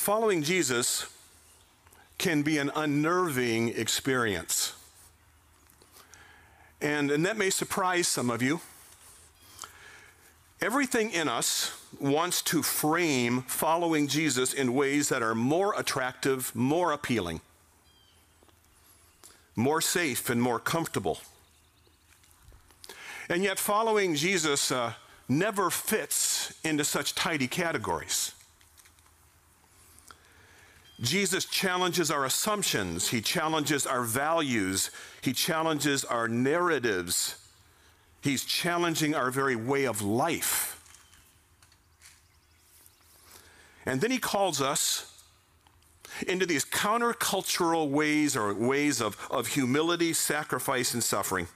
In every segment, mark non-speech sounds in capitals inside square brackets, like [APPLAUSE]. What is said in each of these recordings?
following Jesus can be an unnerving experience. And, and that may surprise some of you. Everything in us wants to frame following Jesus in ways that are more attractive, more appealing, more safe, and more comfortable. And yet, following Jesus uh, never fits into such tidy categories. Jesus challenges our assumptions, he challenges our values, he challenges our narratives, he's challenging our very way of life. And then he calls us into these countercultural ways or ways of, of humility, sacrifice, and suffering,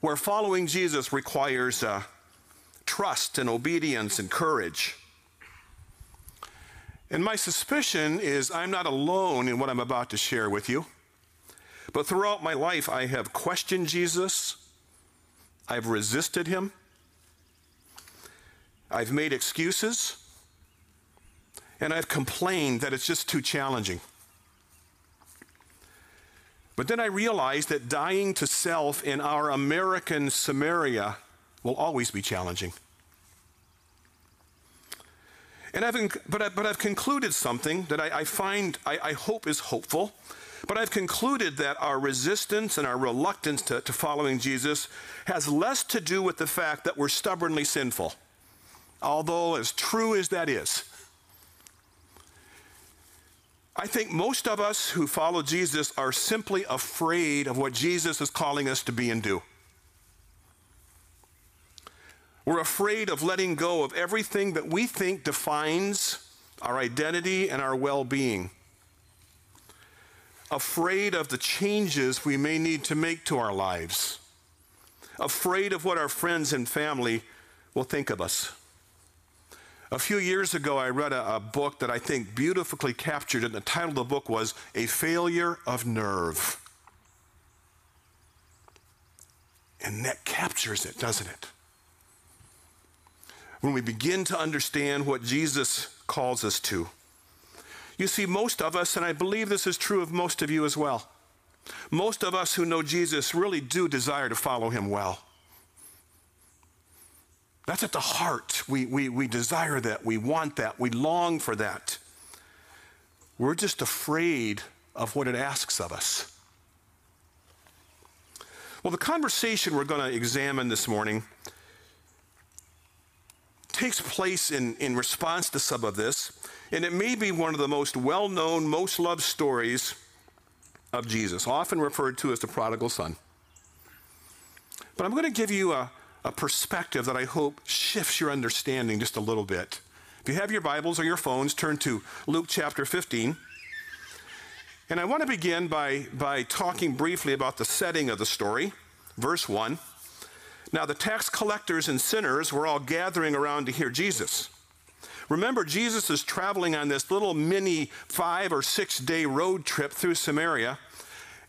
where following Jesus requires uh, trust and obedience and courage. And my suspicion is I'm not alone in what I'm about to share with you. But throughout my life, I have questioned Jesus, I've resisted him, I've made excuses, and I've complained that it's just too challenging. But then I realized that dying to self in our American Samaria will always be challenging. And I've, but, I, but I've concluded something that I, I find, I, I, hope is hopeful. But I've concluded that our resistance and our reluctance to, to following Jesus has less to do with the fact that we're stubbornly sinful. Although, as true as that is, I think most of us who follow Jesus are simply afraid of what Jesus is calling us to be and do. We're afraid of letting go of everything that we think defines our identity and our well being. Afraid of the changes we may need to make to our lives. Afraid of what our friends and family will think of us. A few years ago, I read a, a book that I think beautifully captured it. The title of the book was A Failure of Nerve. And that captures it, doesn't it? When we begin to understand what Jesus calls us to. You see, most of us, and I believe this is true of most of you as well, most of us who know Jesus really do desire to follow him well. That's at the heart. We, we, we desire that. We want that. We long for that. We're just afraid of what it asks of us. Well, the conversation we're going to examine this morning takes place in, in response to some of this, and it may be one of the most well known, most loved stories of Jesus, often referred to as the prodigal son. But I'm going to give you a, a perspective that I hope shifts your understanding just a little bit. If you have your Bibles or your phones, turn to Luke chapter 15. And I want to begin by, by talking briefly about the setting of the story. Verse 1. Now, the tax collectors and sinners were all gathering around to hear Jesus. Remember, Jesus is traveling on this little mini five or six day road trip through Samaria.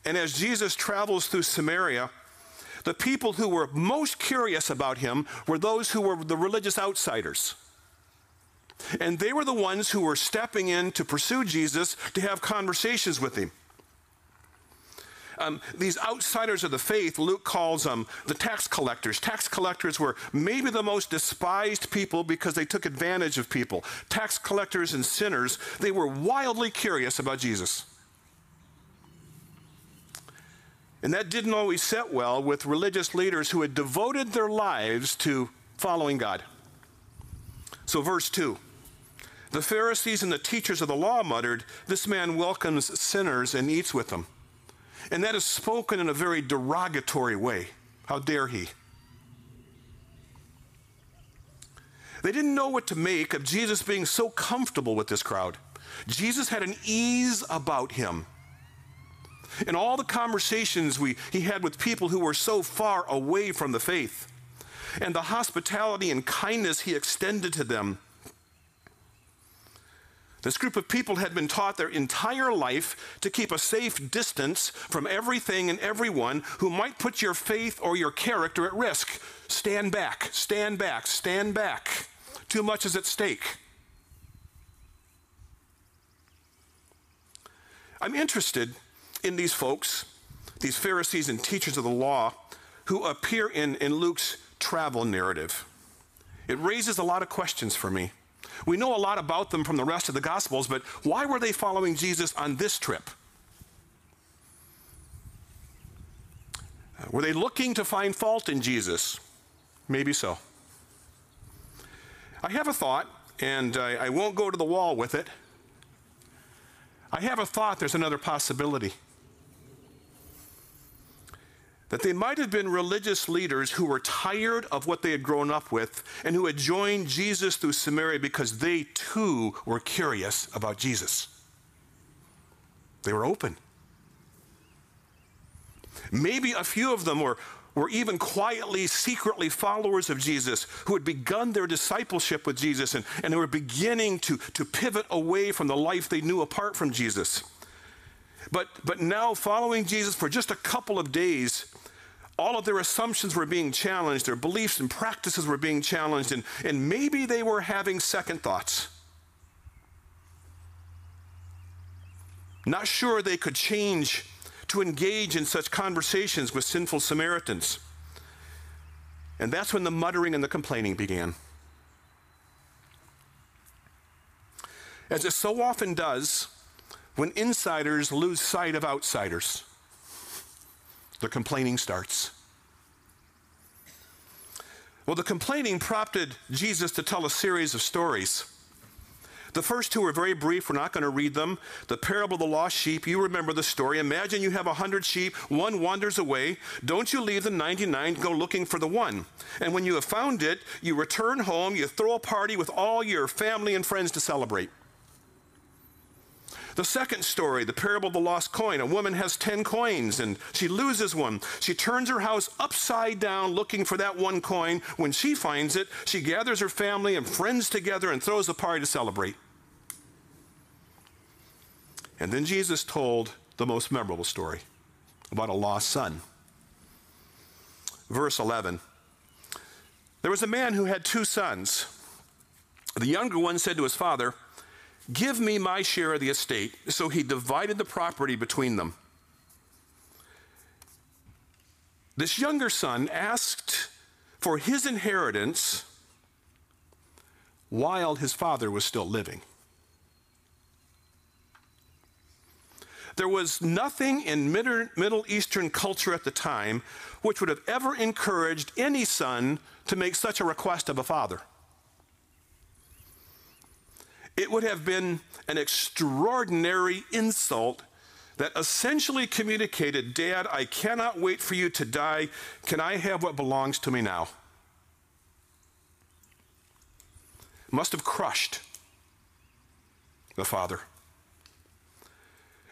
And as Jesus travels through Samaria, the people who were most curious about him were those who were the religious outsiders. And they were the ones who were stepping in to pursue Jesus, to have conversations with him. Um, these outsiders of the faith, Luke calls them the tax collectors. Tax collectors were maybe the most despised people because they took advantage of people. Tax collectors and sinners, they were wildly curious about Jesus. And that didn't always set well with religious leaders who had devoted their lives to following God. So, verse 2 the Pharisees and the teachers of the law muttered, This man welcomes sinners and eats with them. And that is spoken in a very derogatory way. How dare he? They didn't know what to make of Jesus being so comfortable with this crowd. Jesus had an ease about him. In all the conversations we, he had with people who were so far away from the faith, and the hospitality and kindness he extended to them, this group of people had been taught their entire life to keep a safe distance from everything and everyone who might put your faith or your character at risk. Stand back, stand back, stand back. Too much is at stake. I'm interested in these folks, these Pharisees and teachers of the law, who appear in, in Luke's travel narrative. It raises a lot of questions for me. We know a lot about them from the rest of the Gospels, but why were they following Jesus on this trip? Were they looking to find fault in Jesus? Maybe so. I have a thought, and I, I won't go to the wall with it. I have a thought there's another possibility. That they might have been religious leaders who were tired of what they had grown up with and who had joined Jesus through Samaria because they too were curious about Jesus. They were open. Maybe a few of them were, were even quietly, secretly followers of Jesus who had begun their discipleship with Jesus and, and were beginning to, to pivot away from the life they knew apart from Jesus. But, but now, following Jesus for just a couple of days, all of their assumptions were being challenged, their beliefs and practices were being challenged, and, and maybe they were having second thoughts. Not sure they could change to engage in such conversations with sinful Samaritans. And that's when the muttering and the complaining began. As it so often does, when insiders lose sight of outsiders, the complaining starts. Well, the complaining prompted Jesus to tell a series of stories. The first two are very brief. We're not going to read them. The parable of the lost sheep, you remember the story. Imagine you have a hundred sheep, one wanders away. Don't you leave the 99 go looking for the one. And when you have found it, you return home, you throw a party with all your family and friends to celebrate. The second story, the parable of the lost coin. A woman has 10 coins and she loses one. She turns her house upside down looking for that one coin. When she finds it, she gathers her family and friends together and throws a party to celebrate. And then Jesus told the most memorable story about a lost son. Verse 11 There was a man who had two sons. The younger one said to his father, Give me my share of the estate. So he divided the property between them. This younger son asked for his inheritance while his father was still living. There was nothing in Middle Eastern culture at the time which would have ever encouraged any son to make such a request of a father. It would have been an extraordinary insult that essentially communicated, Dad, I cannot wait for you to die. Can I have what belongs to me now? Must have crushed the father.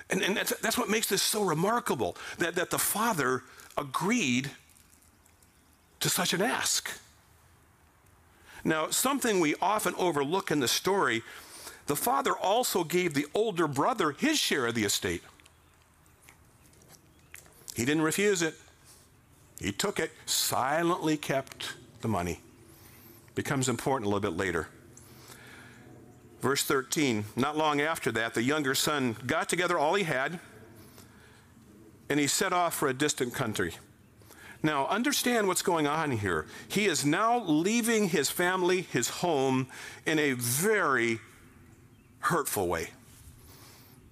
And, and that's, that's what makes this so remarkable that, that the father agreed to such an ask. Now, something we often overlook in the story the father also gave the older brother his share of the estate. He didn't refuse it, he took it, silently kept the money. Becomes important a little bit later. Verse 13 Not long after that, the younger son got together all he had and he set off for a distant country. Now, understand what's going on here. He is now leaving his family, his home, in a very hurtful way.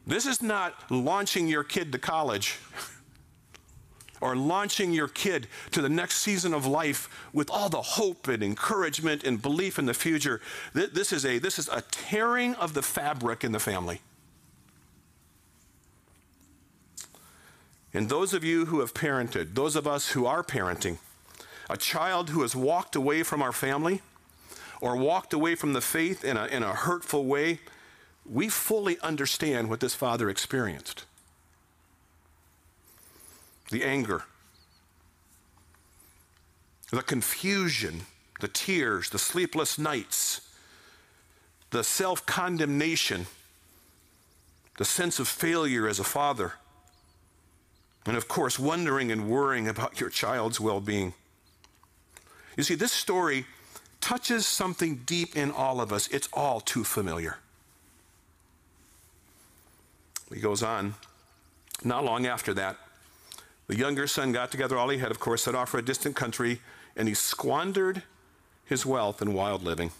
This is not launching your kid to college [LAUGHS] or launching your kid to the next season of life with all the hope and encouragement and belief in the future. This is a, this is a tearing of the fabric in the family. And those of you who have parented, those of us who are parenting, a child who has walked away from our family or walked away from the faith in a, in a hurtful way, we fully understand what this father experienced the anger, the confusion, the tears, the sleepless nights, the self condemnation, the sense of failure as a father, and of course, wondering and worrying about your child's well being. You see, this story touches something deep in all of us. It's all too familiar. He goes on Not long after that, the younger son got together all he had, of course, set off for a distant country, and he squandered his wealth in wild living.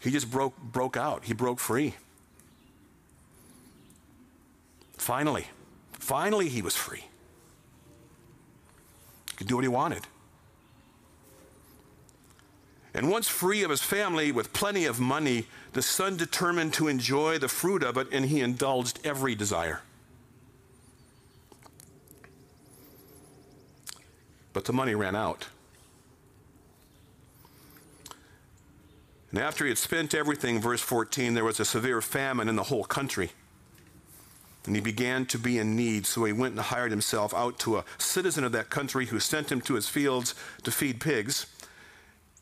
He just broke, broke out. He broke free. Finally, finally, he was free. He could do what he wanted. And once free of his family with plenty of money, the son determined to enjoy the fruit of it and he indulged every desire. But the money ran out. And after he had spent everything, verse 14, there was a severe famine in the whole country. And he began to be in need, so he went and hired himself out to a citizen of that country who sent him to his fields to feed pigs.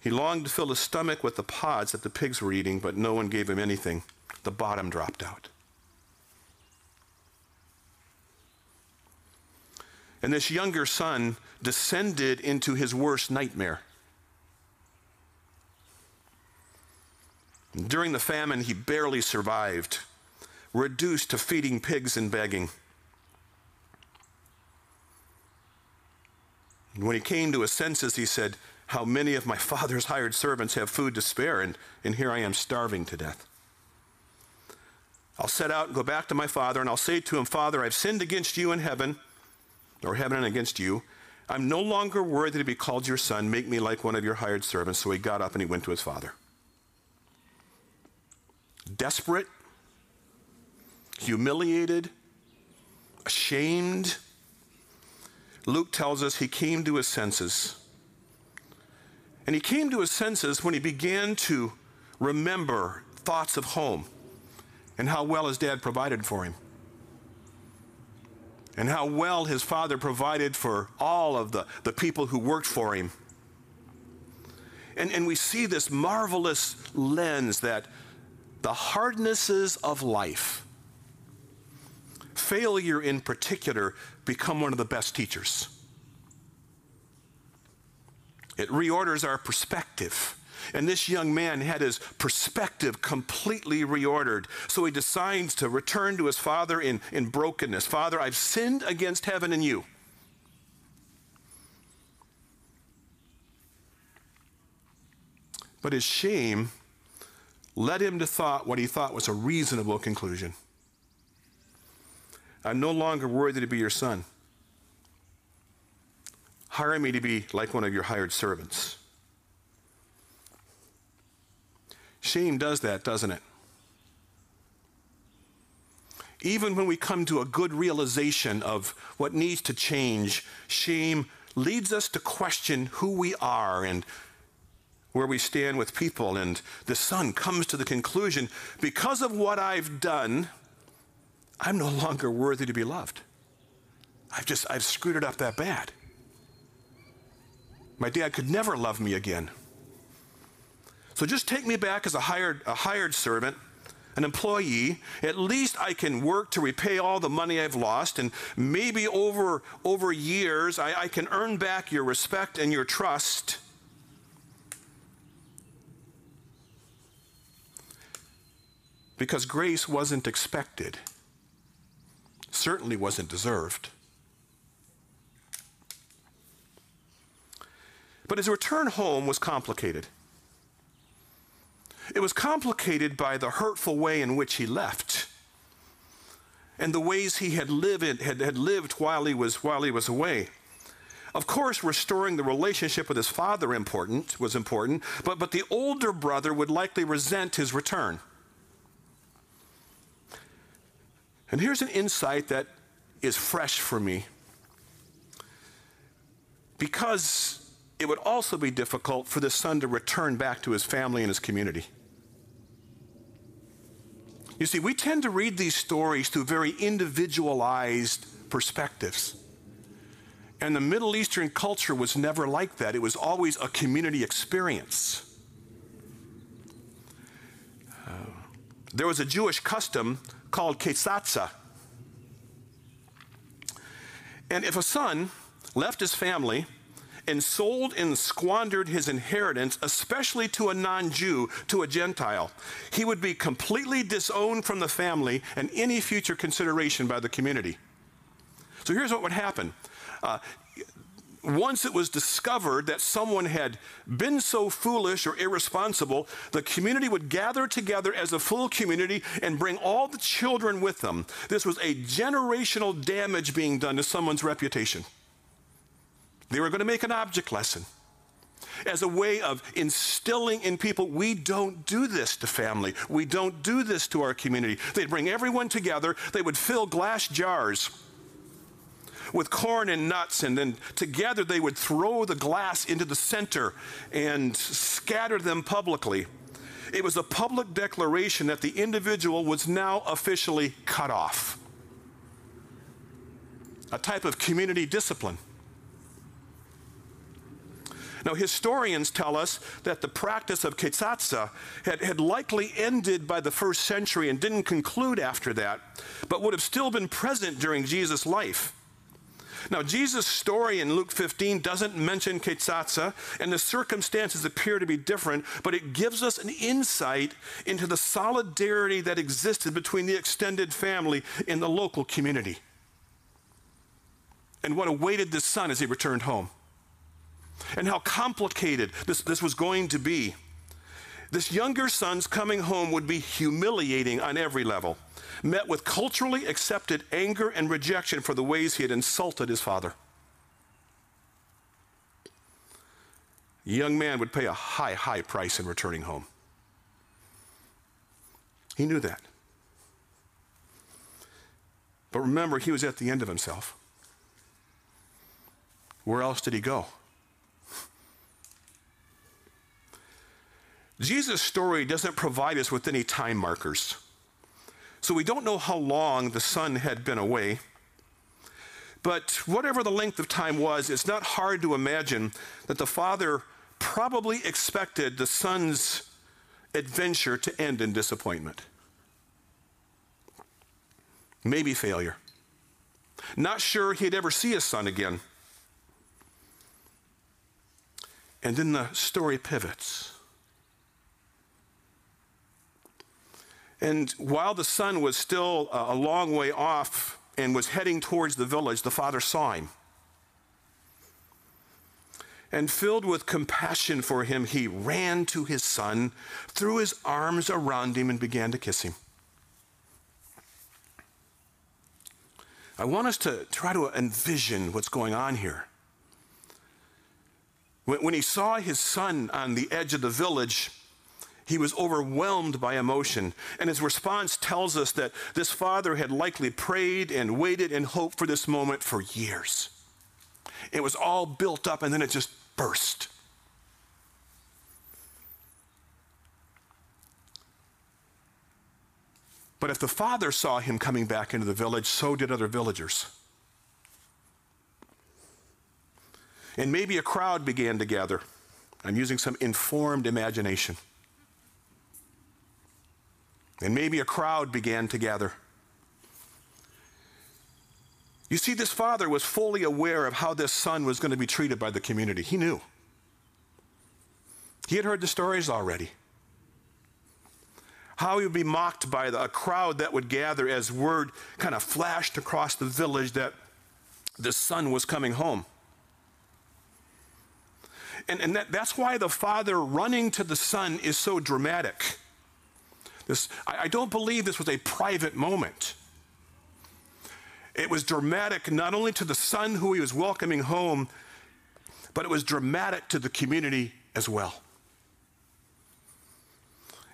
He longed to fill his stomach with the pods that the pigs were eating, but no one gave him anything. The bottom dropped out. And this younger son descended into his worst nightmare. During the famine, he barely survived, reduced to feeding pigs and begging. When he came to his senses, he said, How many of my father's hired servants have food to spare, and, and here I am starving to death. I'll set out and go back to my father, and I'll say to him, Father, I've sinned against you in heaven, or heaven and against you. I'm no longer worthy to be called your son. Make me like one of your hired servants. So he got up and he went to his father desperate, humiliated, ashamed. Luke tells us he came to his senses. And he came to his senses when he began to remember thoughts of home and how well his dad provided for him. And how well his father provided for all of the, the people who worked for him. And, and we see this marvelous lens that the hardnesses of life, failure in particular, become one of the best teachers. It reorders our perspective. And this young man had his perspective completely reordered. So he decides to return to his father in, in brokenness. Father, I've sinned against heaven and you. But his shame led him to thought what he thought was a reasonable conclusion. I'm no longer worthy to be your son. Hire me to be like one of your hired servants. Shame does that, doesn't it? Even when we come to a good realization of what needs to change, shame leads us to question who we are and where we stand with people. And the son comes to the conclusion because of what I've done, I'm no longer worthy to be loved. I've just, I've screwed it up that bad. My dad could never love me again. So just take me back as a hired, a hired servant, an employee. At least I can work to repay all the money I've lost, and maybe over, over years I, I can earn back your respect and your trust. because grace wasn't expected, certainly wasn't deserved. But his return home was complicated. It was complicated by the hurtful way in which he left and the ways he had lived, had, had lived while, he was, while he was away. Of course, restoring the relationship with his father important, was important, but, but the older brother would likely resent his return. And here's an insight that is fresh for me. Because it would also be difficult for the son to return back to his family and his community. You see, we tend to read these stories through very individualized perspectives. And the Middle Eastern culture was never like that, it was always a community experience. Uh, there was a Jewish custom called Kesatza. And if a son left his family and sold and squandered his inheritance, especially to a non Jew, to a Gentile. He would be completely disowned from the family and any future consideration by the community. So here's what would happen. Uh, once it was discovered that someone had been so foolish or irresponsible, the community would gather together as a full community and bring all the children with them. This was a generational damage being done to someone's reputation. They were going to make an object lesson as a way of instilling in people we don't do this to family. We don't do this to our community. They'd bring everyone together, they would fill glass jars with corn and nuts, and then together they would throw the glass into the center and scatter them publicly. It was a public declaration that the individual was now officially cut off. A type of community discipline. Now, historians tell us that the practice of ketsatsa had, had likely ended by the first century and didn't conclude after that, but would have still been present during Jesus' life. Now, Jesus' story in Luke 15 doesn't mention Ketsatsa, and the circumstances appear to be different, but it gives us an insight into the solidarity that existed between the extended family in the local community and what awaited the son as he returned home, and how complicated this, this was going to be. This younger son's coming home would be humiliating on every level met with culturally accepted anger and rejection for the ways he had insulted his father. A young man would pay a high, high price in returning home. He knew that. But remember, he was at the end of himself. Where else did he go? Jesus' story doesn't provide us with any time markers. So we don't know how long the son had been away. But whatever the length of time was, it's not hard to imagine that the father probably expected the son's adventure to end in disappointment. Maybe failure. Not sure he'd ever see his son again. And then the story pivots. And while the son was still uh, a long way off and was heading towards the village, the father saw him. And filled with compassion for him, he ran to his son, threw his arms around him, and began to kiss him. I want us to try to envision what's going on here. When, he saw his son on the edge of the village, he was overwhelmed by emotion. And his response tells us that this father had likely prayed and waited and hoped for this moment for years. It was all built up and then it just burst. But if the father saw him coming back into the village, so did other villagers. And maybe a crowd began to gather. I'm using some informed imagination. And maybe a crowd began to gather. You see, this father was fully aware of how this son was going to be treated by the community. He knew. He had heard the stories already. How he would be mocked by the, a crowd that would gather as word kind of flashed across the village that the son was coming home. And, and that, that's why the father running to the son is so dramatic. This, I, I don't believe this was a private moment. It was dramatic not only to the son who he was welcoming home, but it was dramatic to the community as well.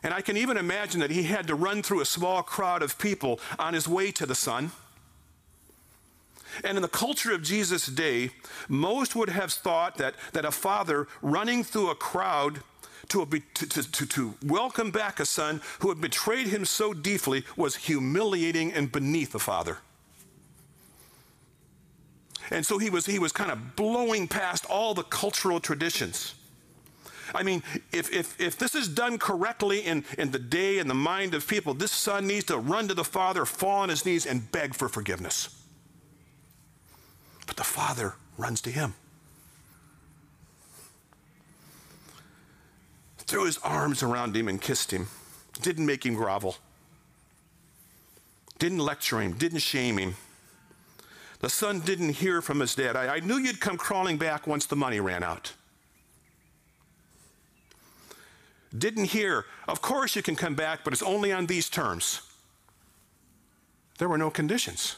And I can even imagine that he had to run through a small crowd of people on his way to the son. And in the culture of Jesus' day, most would have thought that, that a father running through a crowd to, to, to, to, welcome back a son who had betrayed him so deeply was humiliating and beneath a father. And so he was, he was kind of blowing past all the cultural traditions. I mean, if, if, if this is done correctly in, in the day and the mind of people, this son needs to run to the father, fall on his knees, and beg for forgiveness. But the father runs to him. Threw his arms around him and kissed him, didn't make him grovel, didn't lecture him, didn't shame him. The son didn't hear from his dad. I, I knew you'd come crawling back once the money ran out. Didn't hear, of course you can come back, but it's only on these terms. There were no conditions.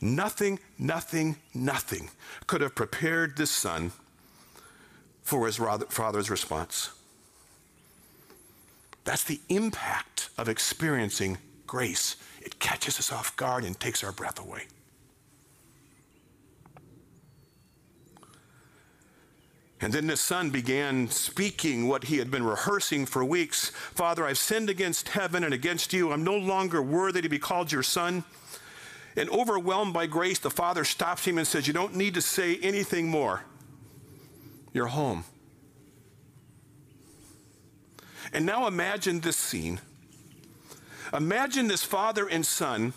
Nothing, nothing, nothing could have prepared this son for his father's response. That's the impact of experiencing grace. It catches us off guard and takes our breath away. And then the son began speaking what he had been rehearsing for weeks Father, I've sinned against heaven and against you. I'm no longer worthy to be called your son. And overwhelmed by grace, the father stops him and says, You don't need to say anything more. You're home. And now imagine this scene. Imagine this father and son,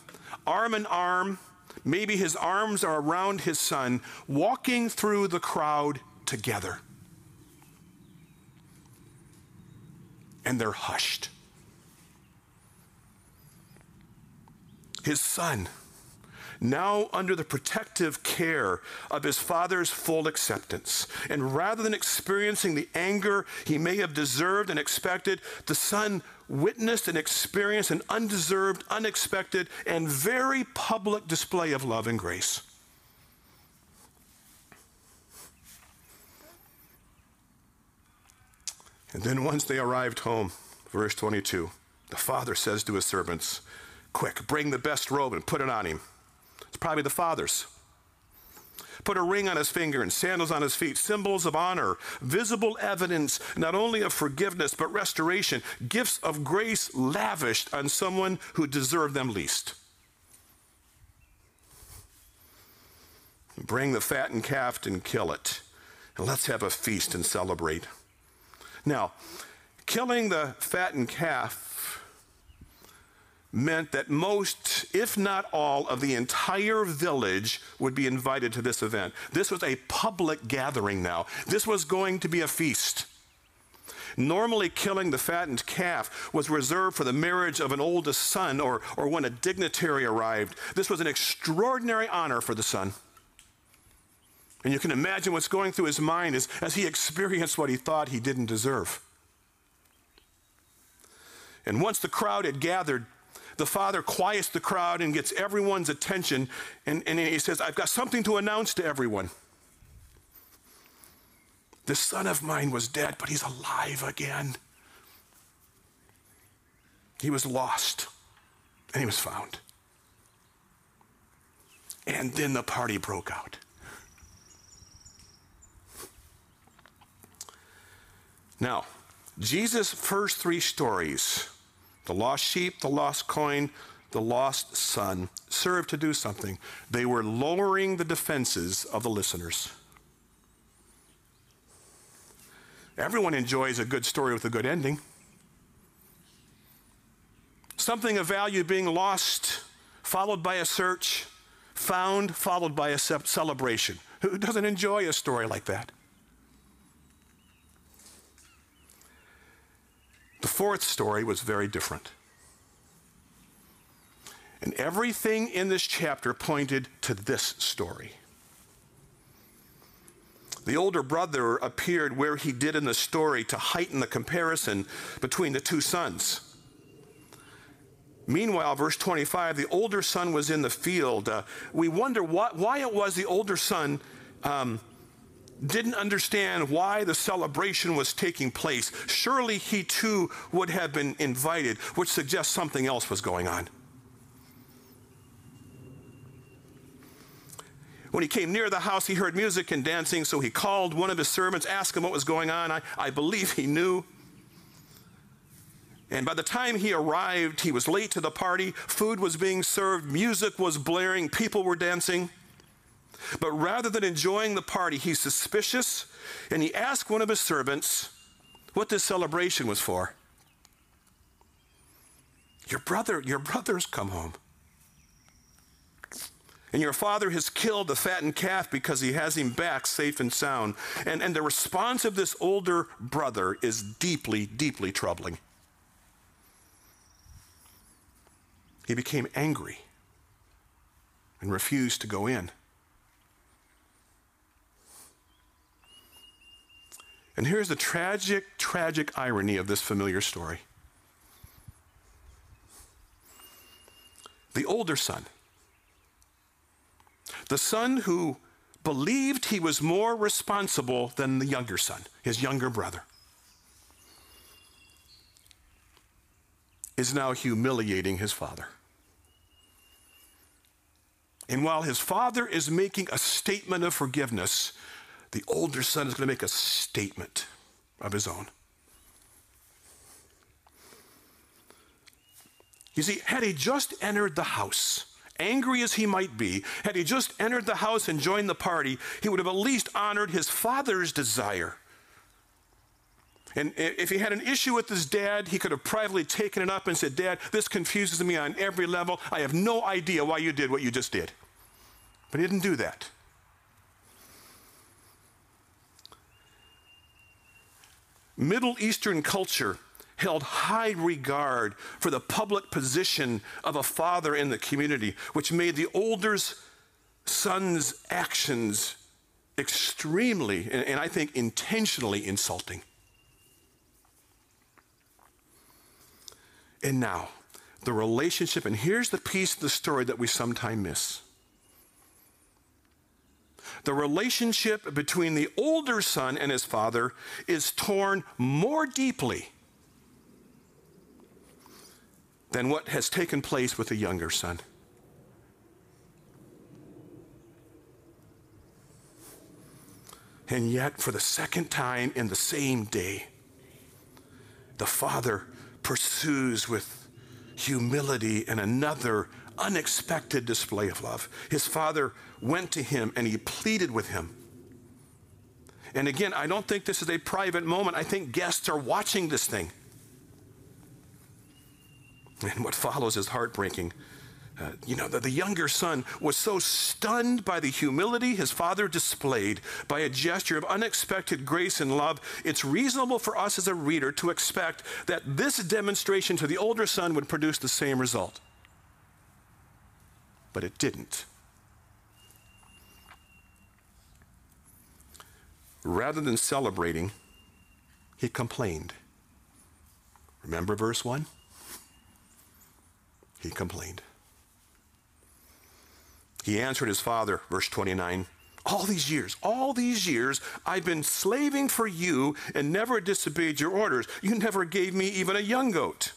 arm in arm, maybe his arms are around his son, walking through the crowd together. And they're hushed. His son now under the protective care of his father's full acceptance. And rather than experiencing the anger he may have deserved and expected, the son witnessed and experienced an undeserved, unexpected, and very public display of love and grace. And then once they arrived home, verse 22, the father says to his servants, Quick, bring the best robe and put it on him probably the father's. Put a ring on his finger and sandals on his feet, symbols of honor, visible evidence not only of forgiveness but restoration, gifts of grace lavished on someone who deserved them least. Bring the fattened calf and kill it, and let's have a feast and celebrate. Now, killing the fattened calf meant that most, if not all, of the entire village would be invited to this event. This was a public gathering now. This was going to be a feast. Normally, killing the fattened calf was reserved for the marriage of an oldest son or, or when a dignitary arrived. This was an extraordinary honor for the son. And you can imagine what's going through his mind as, as he experienced what he thought he didn't deserve. And once the crowd had gathered, the father quiets the crowd and gets everyone's attention. And, and he says, I've got something to announce to everyone. This son of mine was dead, but he's alive again. He was lost, and he was found. And then the party broke out. Now, Jesus' first three stories the lost sheep, the lost coin, the lost son served to do something. They were lowering the defenses of the listeners. Everyone enjoys a good story with a good ending. Something of value being lost, followed by a search, found, followed by a celebration. Who doesn't enjoy a story like that? The fourth story was very different. And everything in this chapter pointed to this story. The older brother appeared where he did in the story to heighten the comparison between the two sons. Meanwhile, verse 25, the older son was in the field. Uh, we wonder what, why it was the older son um, didn't understand why the celebration was taking place. Surely he too would have been invited, which suggests something else was going on. When he came near the house, he heard music and dancing, so he called one of his servants, asked him what was going on. I, I believe he knew. And by the time he arrived, he was late to the party. Food was being served, music was blaring, people were dancing. But rather than enjoying the party, he's suspicious and he asked one of his servants what this celebration was for. Your brother, your brother's come home. And your father has killed the fattened calf because he has him back safe and sound. And, and the response of this older brother is deeply, deeply troubling. He became angry and refused to go in. And here's the tragic, tragic irony of this familiar story. The older son, the son who believed he was more responsible than the younger son, his younger brother, is now humiliating his father. And while his father is making a statement of forgiveness, the older son is going to make a statement of his own. You see, had he just entered the house, angry as he might be, had he just entered the house and joined the party, he would have at least honored his father's desire. And if he had an issue with his dad, he could have privately taken it up and said, Dad, this confuses me on every level. I have no idea why you did what you just did. But he didn't do that. Middle Eastern culture held high regard for the public position of a father in the community, which made the older son's actions extremely, and I think intentionally insulting. And now, the relationship, and here's the piece of the story that we sometimes miss. The relationship between the older son and his father is torn more deeply than what has taken place with the younger son. And yet, for the second time in the same day, the father pursues with humility and another unexpected display of love. His father went to him and he pleaded with him. And again, I don't think this is a private moment. I think guests are watching this thing. And what follows is heartbreaking. Uh, you know, the, the younger son was so stunned by the humility his father displayed by a gesture of unexpected grace and love. It's reasonable for us as a reader to expect that this demonstration to the older son would produce the same result. But it didn't. Rather than celebrating, he complained. Remember verse 1? He complained. He answered his father, verse 29, all these years, all these years, I've been slaving for you and never disobeyed your orders. You never gave me even a young goat.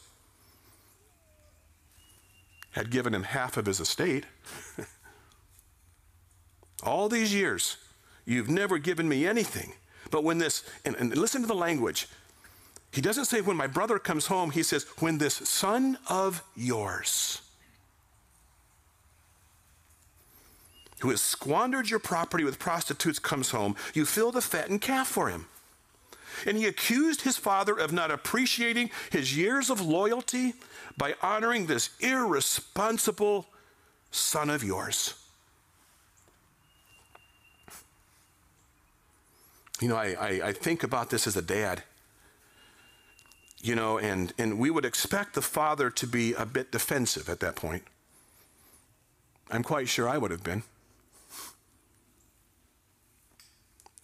Had given him half of his estate. [LAUGHS] all these years, you've never given me anything. But when this, and, and listen to the language, he doesn't say when my brother comes home, he says, when this son of yours who has squandered your property with prostitutes comes home, you fill the fattened calf for him. And he accused his father of not appreciating his years of loyalty by honoring this irresponsible son of yours. You know, I, I, I, think about this as a dad. You know, and, and we would expect the father to be a bit defensive at that point. I'm quite sure I would have been.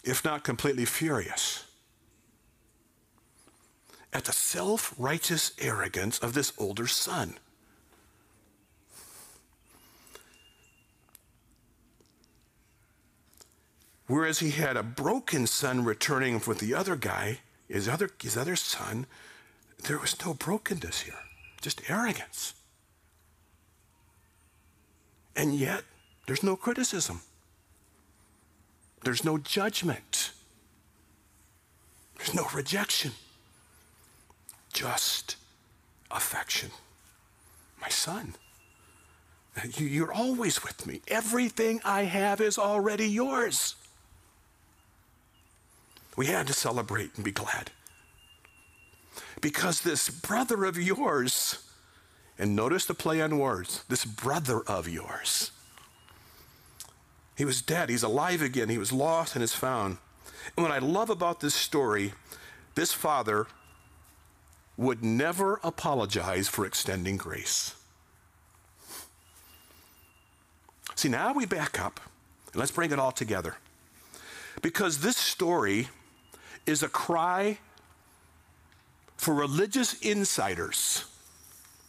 if not completely furious, at the self righteous arrogance of this older son. Whereas he had a broken son returning with the other guy, his other, his other son, there was no brokenness here, just arrogance. And yet, there's no criticism. There's no judgment. There's no rejection. Just affection. My son, you're always with me. Everything I have is already yours. We had to celebrate and be glad. Because this brother of yours, and notice the play on words, this brother of yours, He was dead. He's alive again. He was lost and is found. And what I love about this story, this father would never apologize for extending grace. See, now we back up and let's bring it all together. Because this story is a cry for religious insiders,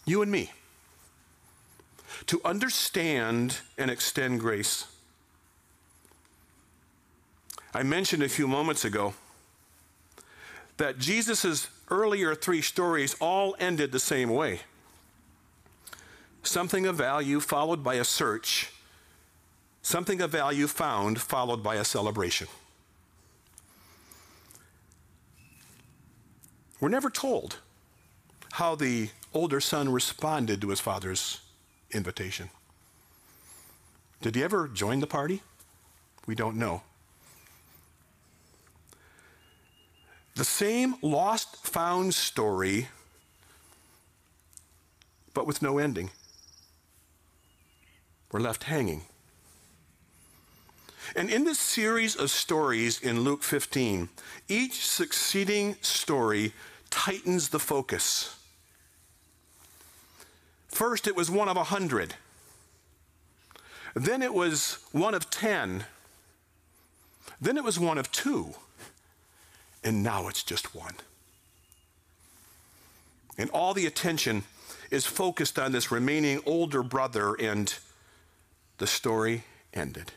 you and me, to understand and extend grace. I mentioned a few moments ago that Jesus' earlier three stories all ended the same way something of value followed by a search, something of value found followed by a celebration. We're never told how the older son responded to his father's invitation. Did he ever join the party? We don't know. The same lost found story, but with no ending. We're left hanging. And in this series of stories in Luke 15, each succeeding story tightens the focus. First, it was one of a hundred. Then it was one of ten. Then it was one of two and now it's just one. And all the attention is focused on this remaining older brother, and the story ended.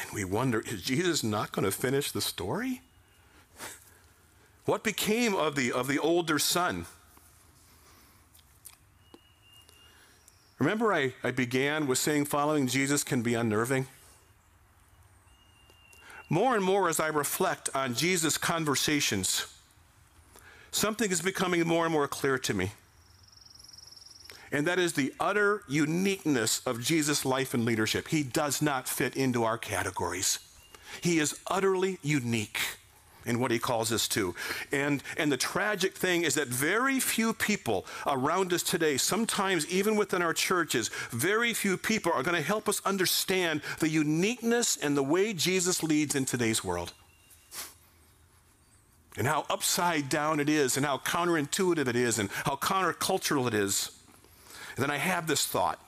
And we wonder is Jesus not going to finish the story? What became of the, of the older son? Remember, I, I began with saying following Jesus can be unnerving? More and more as I reflect on Jesus' conversations, something is becoming more and more clear to me. And that is the utter uniqueness of Jesus' life and leadership. He does not fit into our categories. He is utterly unique in what he calls us to. And, and the tragic thing is that very few people around us today, sometimes even within our churches, very few people are going to help us understand the uniqueness and the way Jesus leads in today's world. And how upside down it is, and how counterintuitive it is, and how countercultural it is. And then I have this thought.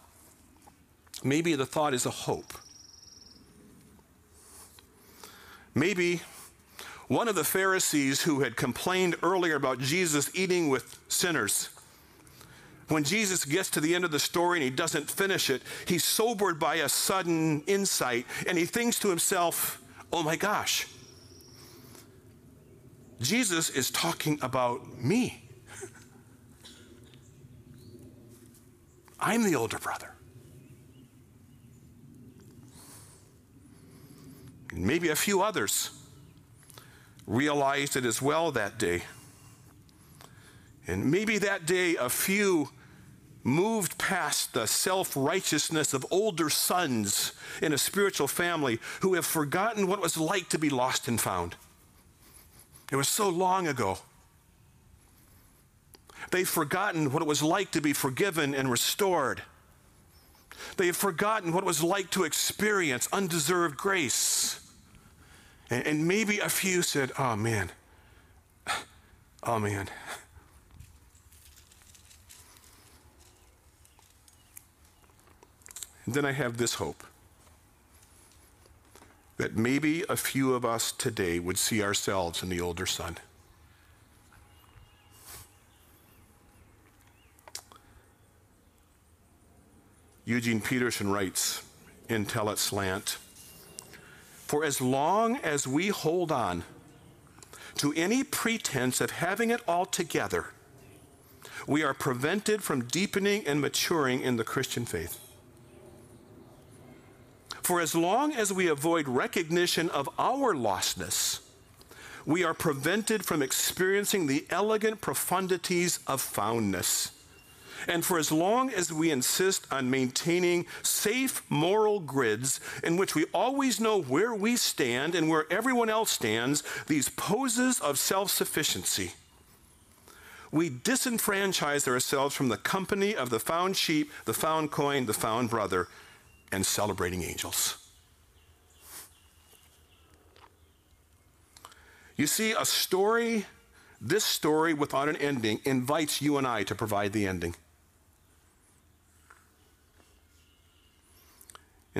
Maybe the thought is a hope. Maybe one of the Pharisees who had complained earlier about Jesus eating with sinners, when Jesus gets to the end of the story and he doesn't finish it, he's sobered by a sudden insight and he thinks to himself, oh my gosh, Jesus is talking about me. [LAUGHS] I'm the older brother. Maybe a few others realized it as well that day. And maybe that day a few moved past the self righteousness of older sons in a spiritual family who have forgotten what it was like to be lost and found. It was so long ago. They've forgotten what it was like to be forgiven and restored. They have forgotten what it was like to experience undeserved grace. And, maybe a few said, oh man, oh man. And then I have this hope that maybe a few of us today would see ourselves in the older son. Eugene Peterson writes in Tell It Slant for as long as we hold on to any pretense of having it all together, we are prevented from deepening and maturing in the Christian faith. For as long as we avoid recognition of our lostness, we are prevented from experiencing the elegant profundities of foundness. And for as long as we insist on maintaining safe moral grids in which we always know where we stand and where everyone else stands, these poses of self sufficiency, we disenfranchise ourselves from the company of the found sheep, the found coin, the found brother, and celebrating angels. You see, a story, this story without an ending, invites you and I to provide the ending.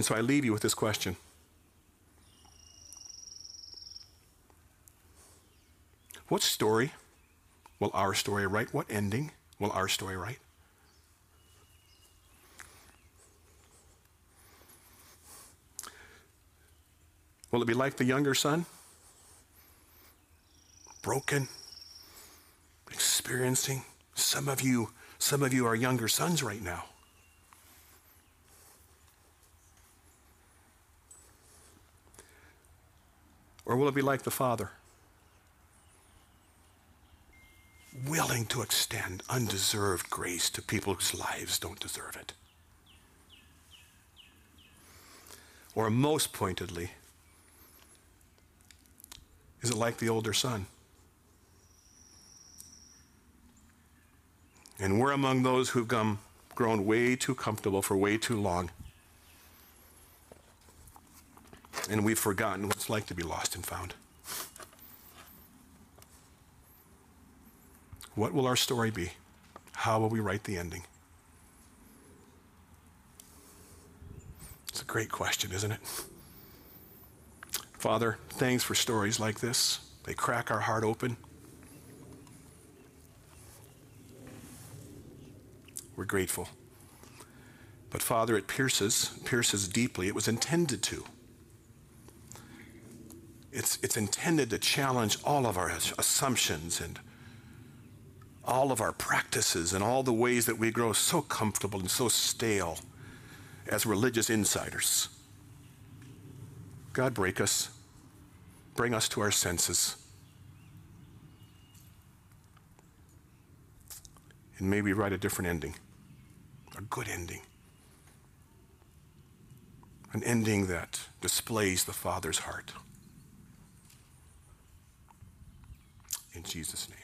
And so I leave you with this question What story will our story write? What ending will our story write? Will it be like the younger son? Broken, experiencing. Some of you, some of you are younger sons right now. Or will it be like the father? Willing to extend undeserved grace to people whose lives don't deserve it. Or most pointedly, is it like the older son? And we're among those who've come, grown way too comfortable for way too long. And we've forgotten what it's like to be lost and found. What will our story be? How will we write the ending? It's a great question, isn't it? Father, thanks for stories like this. They crack our heart open. We're grateful. But Father, it pierces, pierces deeply. It was intended to. It's, it's intended to challenge all of our assumptions and all of our practices and all the ways that we grow so comfortable and so stale as religious insiders. God, break us, bring us to our senses. And maybe write a different ending, a good ending, an ending that displays the Father's heart. In Jesus' name.